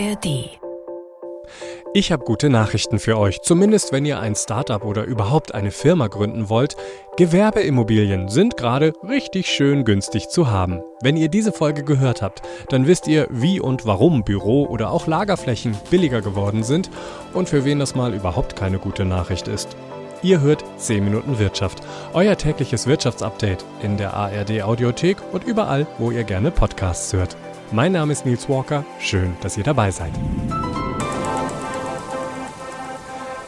ARD. Ich habe gute Nachrichten für euch, zumindest wenn ihr ein Startup oder überhaupt eine Firma gründen wollt. Gewerbeimmobilien sind gerade richtig schön günstig zu haben. Wenn ihr diese Folge gehört habt, dann wisst ihr, wie und warum Büro- oder auch Lagerflächen billiger geworden sind und für wen das mal überhaupt keine gute Nachricht ist. Ihr hört 10 Minuten Wirtschaft, euer tägliches Wirtschaftsupdate in der ARD Audiothek und überall, wo ihr gerne Podcasts hört. Mein Name ist Nils Walker, schön, dass ihr dabei seid.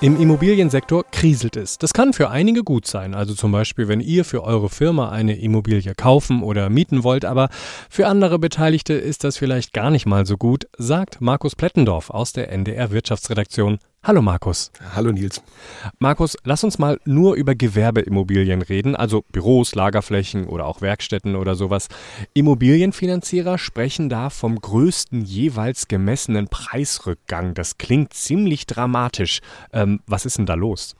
Im Immobiliensektor kriselt es. Das kann für einige gut sein, also zum Beispiel, wenn ihr für eure Firma eine Immobilie kaufen oder mieten wollt, aber für andere Beteiligte ist das vielleicht gar nicht mal so gut, sagt Markus Plettendorf aus der NDR Wirtschaftsredaktion. Hallo Markus. Hallo Nils. Markus, lass uns mal nur über Gewerbeimmobilien reden, also Büros, Lagerflächen oder auch Werkstätten oder sowas. Immobilienfinanzierer sprechen da vom größten jeweils gemessenen Preisrückgang. Das klingt ziemlich dramatisch. Ähm, was ist denn da los?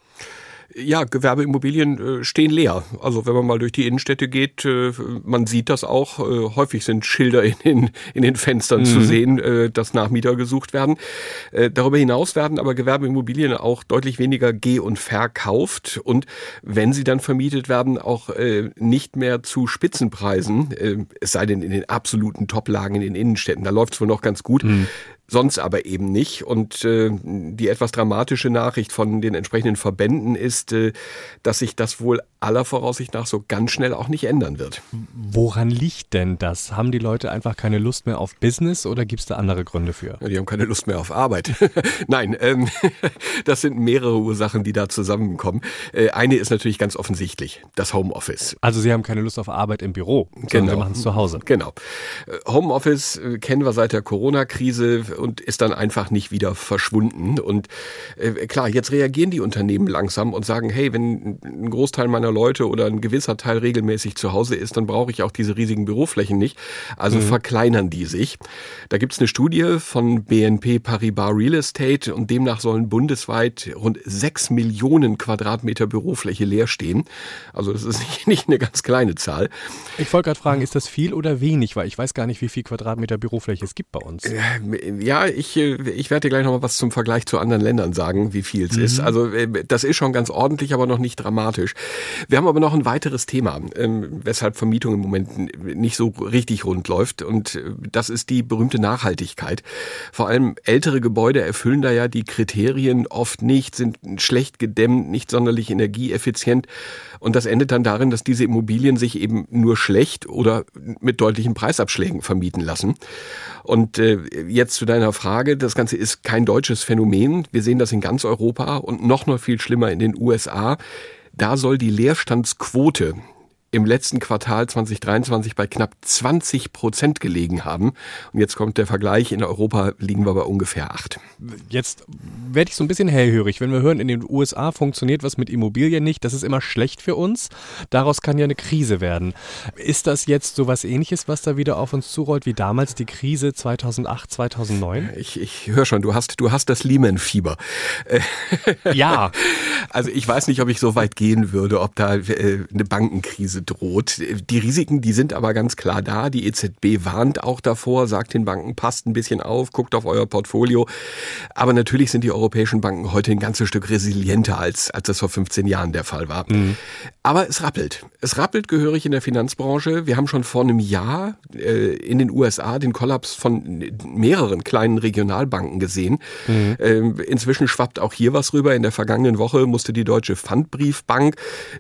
Ja, Gewerbeimmobilien äh, stehen leer. Also wenn man mal durch die Innenstädte geht, äh, man sieht das auch. Äh, häufig sind Schilder in den, in den Fenstern mhm. zu sehen, dass Nachmieter gesucht werden. Darüber hinaus werden aber Gewerbeimmobilien auch deutlich weniger geh- und verkauft. Und wenn sie dann vermietet werden, auch nicht mehr zu Spitzenpreisen, es sei denn in den absoluten Toplagen in den Innenstädten. Da läuft es wohl noch ganz gut. Mhm sonst aber eben nicht. Und äh, die etwas dramatische Nachricht von den entsprechenden Verbänden ist, äh, dass sich das wohl aller Voraussicht nach so ganz schnell auch nicht ändern wird. Woran liegt denn das? Haben die Leute einfach keine Lust mehr auf Business oder gibt es da andere Gründe für? Ja, die haben keine Lust mehr auf Arbeit. Nein, ähm, das sind mehrere Ursachen, die da zusammenkommen. Äh, eine ist natürlich ganz offensichtlich, das Homeoffice. Also Sie haben keine Lust auf Arbeit im Büro, sondern genau. Sie machen es zu Hause. Genau. Äh, Homeoffice äh, kennen wir seit der Corona-Krise und ist dann einfach nicht wieder verschwunden. Und äh, klar, jetzt reagieren die Unternehmen langsam und sagen, hey, wenn ein Großteil meiner Leute oder ein gewisser Teil regelmäßig zu Hause ist, dann brauche ich auch diese riesigen Büroflächen nicht. Also mhm. verkleinern die sich. Da gibt es eine Studie von BNP Paribas Real Estate und demnach sollen bundesweit rund sechs Millionen Quadratmeter Bürofläche leer stehen. Also das ist nicht, nicht eine ganz kleine Zahl. Ich wollte gerade fragen, ist das viel oder wenig? Weil ich weiß gar nicht, wie viel Quadratmeter Bürofläche es gibt bei uns. Äh, ja, ich, äh, ich werde dir gleich noch mal was zum Vergleich zu anderen Ländern sagen, wie viel es mhm. ist. Also äh, das ist schon ganz ordentlich, aber noch nicht dramatisch. Wir haben aber noch ein weiteres Thema, ähm, weshalb Vermietung im Moment nicht so richtig rund läuft. Und äh, das ist die berühmte Nachhaltigkeit. Vor allem ältere Gebäude erfüllen da ja die Kriterien oft nicht, sind schlecht gedämmt, nicht sonderlich energieeffizient. Und das endet dann darin, dass diese Immobilien sich eben nur schlecht oder mit deutlichen Preisabschlägen vermieten lassen. Und jetzt zu deiner Frage, das Ganze ist kein deutsches Phänomen. Wir sehen das in ganz Europa und noch noch viel schlimmer in den USA. Da soll die Leerstandsquote im letzten Quartal 2023 bei knapp 20 Prozent gelegen haben. Und jetzt kommt der Vergleich, in Europa liegen wir bei ungefähr acht. Jetzt werde ich so ein bisschen hellhörig, wenn wir hören, in den USA funktioniert was mit Immobilien nicht, das ist immer schlecht für uns. Daraus kann ja eine Krise werden. Ist das jetzt so was ähnliches, was da wieder auf uns zurollt, wie damals die Krise 2008, 2009? Ich, ich höre schon, du hast, du hast das Lehman-Fieber. Ja. Also ich weiß nicht, ob ich so weit gehen würde, ob da äh, eine Bankenkrise droht. Die Risiken, die sind aber ganz klar da. Die EZB warnt auch davor, sagt den Banken, passt ein bisschen auf, guckt auf euer Portfolio. Aber natürlich sind die europäischen Banken heute ein ganzes Stück resilienter, als, als das vor 15 Jahren der Fall war. Mhm. Aber es rappelt. Es rappelt gehörig in der Finanzbranche. Wir haben schon vor einem Jahr äh, in den USA den Kollaps von mehreren kleinen Regionalbanken gesehen. Mhm. Ähm, inzwischen schwappt auch hier was rüber. In der vergangenen Woche musste die Deutsche Pfandbriefbank,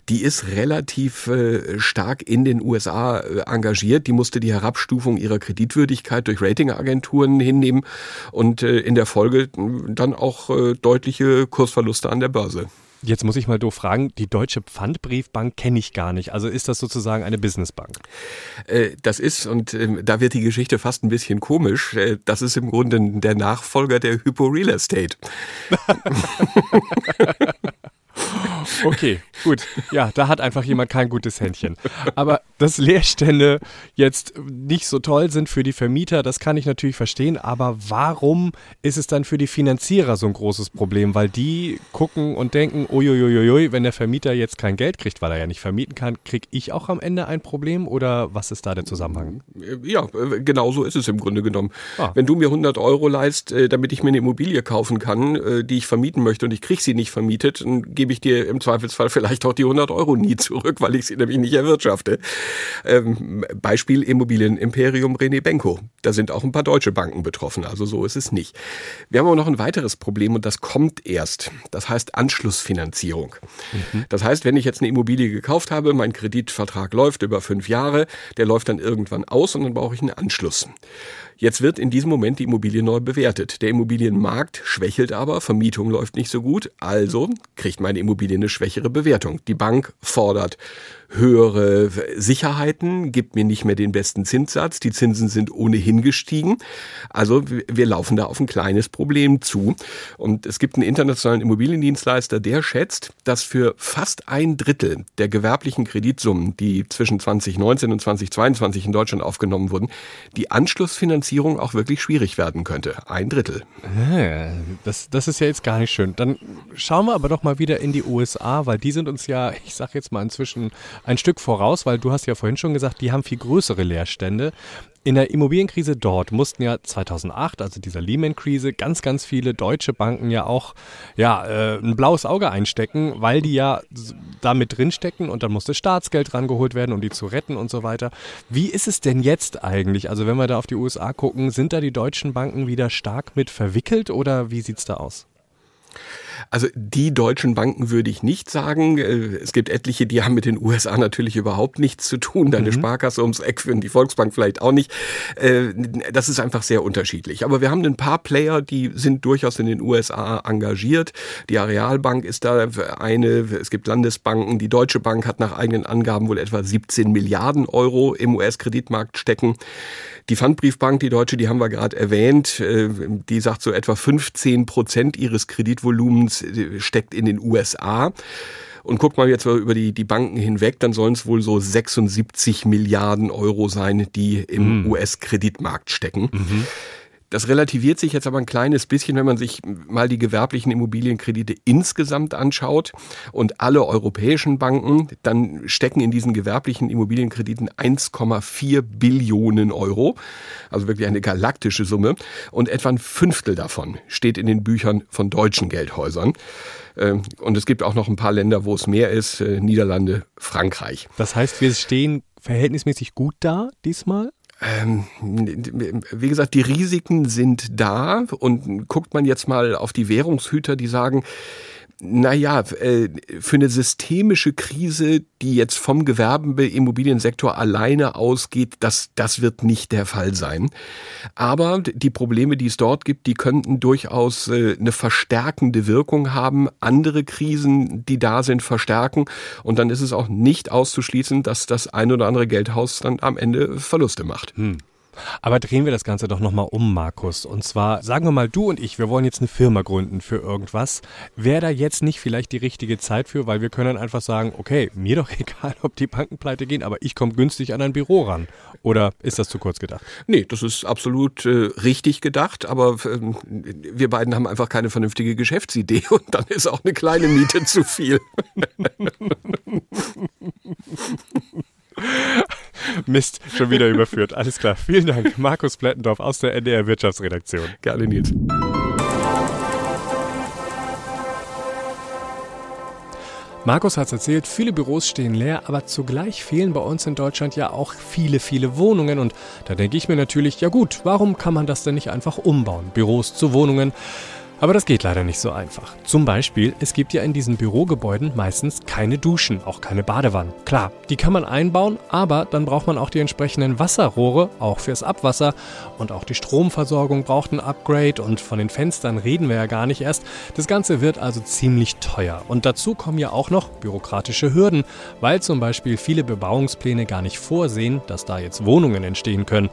die ist relativ äh, stark in den USA äh, engagiert. Die musste die Herabstufung ihrer Kreditwürdigkeit durch Ratingagenturen hinnehmen und äh, in der Folge dann auch äh, deutliche Kursverluste an der Börse. Jetzt muss ich mal doof fragen, die Deutsche Pfandbriefbank kenne ich gar nicht. Also ist das sozusagen eine Businessbank? das ist, und ähm, da wird die Geschichte fast ein bisschen komisch, das ist im Grunde der Nachfolger der Hypo Real Estate. Okay, gut. Ja, da hat einfach jemand kein gutes Händchen. Aber dass Leerstände jetzt nicht so toll sind für die Vermieter, das kann ich natürlich verstehen. Aber warum ist es dann für die Finanzierer so ein großes Problem? Weil die gucken und denken, uiuiuiui, wenn der Vermieter jetzt kein Geld kriegt, weil er ja nicht vermieten kann, kriege ich auch am Ende ein Problem? Oder was ist da der Zusammenhang? Ja, genau so ist es im Grunde genommen. Ah. Wenn du mir 100 Euro leist, äh, damit ich mir eine Immobilie kaufen kann, äh, die ich vermieten möchte und ich kriege sie nicht vermietet, dann gebe ich dir im Zweifelsfall vielleicht auch die 100 Euro nie zurück, weil ich sie nämlich nicht erwirtschafte. Ähm, Beispiel Immobilienimperium René Benko. Da sind auch ein paar deutsche Banken betroffen, also so ist es nicht. Wir haben aber noch ein weiteres Problem und das kommt erst. Das heißt Anschlussfinanzierung. Mhm. Das heißt, wenn ich jetzt eine Immobilie gekauft habe, mein Kreditvertrag läuft über fünf Jahre, der läuft dann irgendwann aus und dann brauche ich einen Anschluss. Jetzt wird in diesem Moment die Immobilie neu bewertet. Der Immobilienmarkt schwächelt aber, Vermietung läuft nicht so gut, also kriegt meine Immobilie eine schwächere Bewertung. Die Bank fordert höhere Sicherheiten, gibt mir nicht mehr den besten Zinssatz, die Zinsen sind ohnehin gestiegen. Also wir laufen da auf ein kleines Problem zu. Und es gibt einen internationalen Immobiliendienstleister, der schätzt, dass für fast ein Drittel der gewerblichen Kreditsummen, die zwischen 2019 und 2022 in Deutschland aufgenommen wurden, die Anschlussfinanzierung Finanzierung auch wirklich schwierig werden könnte. Ein Drittel. Das, das ist ja jetzt gar nicht schön. Dann schauen wir aber doch mal wieder in die USA, weil die sind uns ja, ich sag jetzt mal inzwischen ein Stück voraus, weil du hast ja vorhin schon gesagt, die haben viel größere Leerstände. In der Immobilienkrise dort mussten ja 2008, also dieser Lehman-Krise, ganz, ganz viele deutsche Banken ja auch ja, äh, ein blaues Auge einstecken, weil die ja da mit drinstecken und dann musste Staatsgeld rangeholt werden, um die zu retten und so weiter. Wie ist es denn jetzt eigentlich? Also wenn wir da auf die USA gucken, sind da die deutschen Banken wieder stark mit verwickelt oder wie sieht es da aus? Also die deutschen Banken würde ich nicht sagen. Äh, es gibt etliche, die haben mit den USA natürlich überhaupt nichts zu tun. Deine mhm. Sparkasse ums Eck führen die Volksbank vielleicht auch nicht. Äh, das ist einfach sehr unterschiedlich. Aber wir haben ein paar Player, die sind durchaus in den USA engagiert. Die Arealbank ist da eine. Es gibt Landesbanken. Die Deutsche Bank hat nach eigenen Angaben wohl etwa 17 Milliarden Euro im US-Kreditmarkt stecken. Die Pfandbriefbank, die Deutsche, die haben wir gerade erwähnt, äh, die sagt so etwa 15 Prozent ihres Kreditvolumens äh, steckt in den USA. Und guckt mal jetzt über die, die Banken hinweg, dann sollen es wohl so 76 Milliarden Euro sein, die im mhm. US-Kreditmarkt stecken. Mhm. Das relativiert sich jetzt aber ein kleines bisschen, wenn man sich mal die gewerblichen Immobilienkredite insgesamt anschaut und alle europäischen Banken, dann stecken in diesen gewerblichen Immobilienkrediten 1,4 Billionen Euro, also wirklich eine galaktische Summe und etwa ein Fünftel davon steht in den Büchern von deutschen Geldhäusern. Ähm, und es gibt auch noch ein paar Länder, wo es mehr ist, äh, Niederlande, Frankreich. Das heißt, wir stehen verhältnismäßig gut da diesmal? Ähm, wie gesagt, die Risiken sind da und guckt man jetzt mal auf die Währungshüter, die sagen, naja, äh, für eine systemische Krise, die jetzt vom Gewerbeimmobiliensektor alleine ausgeht, das, das wird nicht der Fall sein. Aber die Probleme, die es dort gibt, die könnten durchaus äh, eine verstärkende Wirkung haben, andere Krisen, die da sind, verstärken. Und dann ist es auch nicht auszuschließen, dass das ein oder andere Geldhaus dann am Ende Verluste macht. Hm. Aber drehen wir das Ganze doch nochmal um, Markus. Und zwar, sagen wir mal, du und ich, wir wollen jetzt eine Firma gründen für irgendwas. Wäre da jetzt nicht vielleicht die richtige Zeit für, weil wir können einfach sagen, okay, mir doch egal, ob die Banken pleite gehen, aber ich komme günstig an ein Büro ran. Oder ist das zu kurz gedacht? Nee, das ist absolut äh, richtig gedacht, aber äh, wir beiden haben einfach keine vernünftige Geschäftsidee und dann ist auch eine kleine Miete zu viel. Mist, schon wieder überführt. Alles klar. Vielen Dank, Markus Plättendorf aus der NDR Wirtschaftsredaktion. Gerne, Nils. Markus hat es erzählt, viele Büros stehen leer, aber zugleich fehlen bei uns in Deutschland ja auch viele, viele Wohnungen. Und da denke ich mir natürlich, ja gut, warum kann man das denn nicht einfach umbauen? Büros zu Wohnungen. Aber das geht leider nicht so einfach. Zum Beispiel, es gibt ja in diesen Bürogebäuden meistens keine Duschen, auch keine Badewannen. Klar, die kann man einbauen, aber dann braucht man auch die entsprechenden Wasserrohre, auch fürs Abwasser. Und auch die Stromversorgung braucht ein Upgrade und von den Fenstern reden wir ja gar nicht erst. Das Ganze wird also ziemlich teuer. Und dazu kommen ja auch noch bürokratische Hürden, weil zum Beispiel viele Bebauungspläne gar nicht vorsehen, dass da jetzt Wohnungen entstehen können.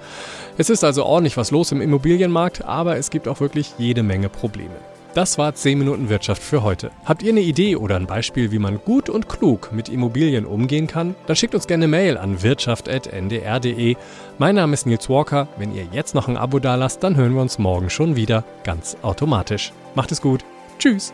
Es ist also ordentlich was los im Immobilienmarkt, aber es gibt auch wirklich jede Menge Probleme. Das war 10 Minuten Wirtschaft für heute. Habt ihr eine Idee oder ein Beispiel, wie man gut und klug mit Immobilien umgehen kann? Dann schickt uns gerne eine Mail an wirtschaft.ndr.de. Mein Name ist Nils Walker. Wenn ihr jetzt noch ein Abo dalasst, dann hören wir uns morgen schon wieder, ganz automatisch. Macht es gut. Tschüss.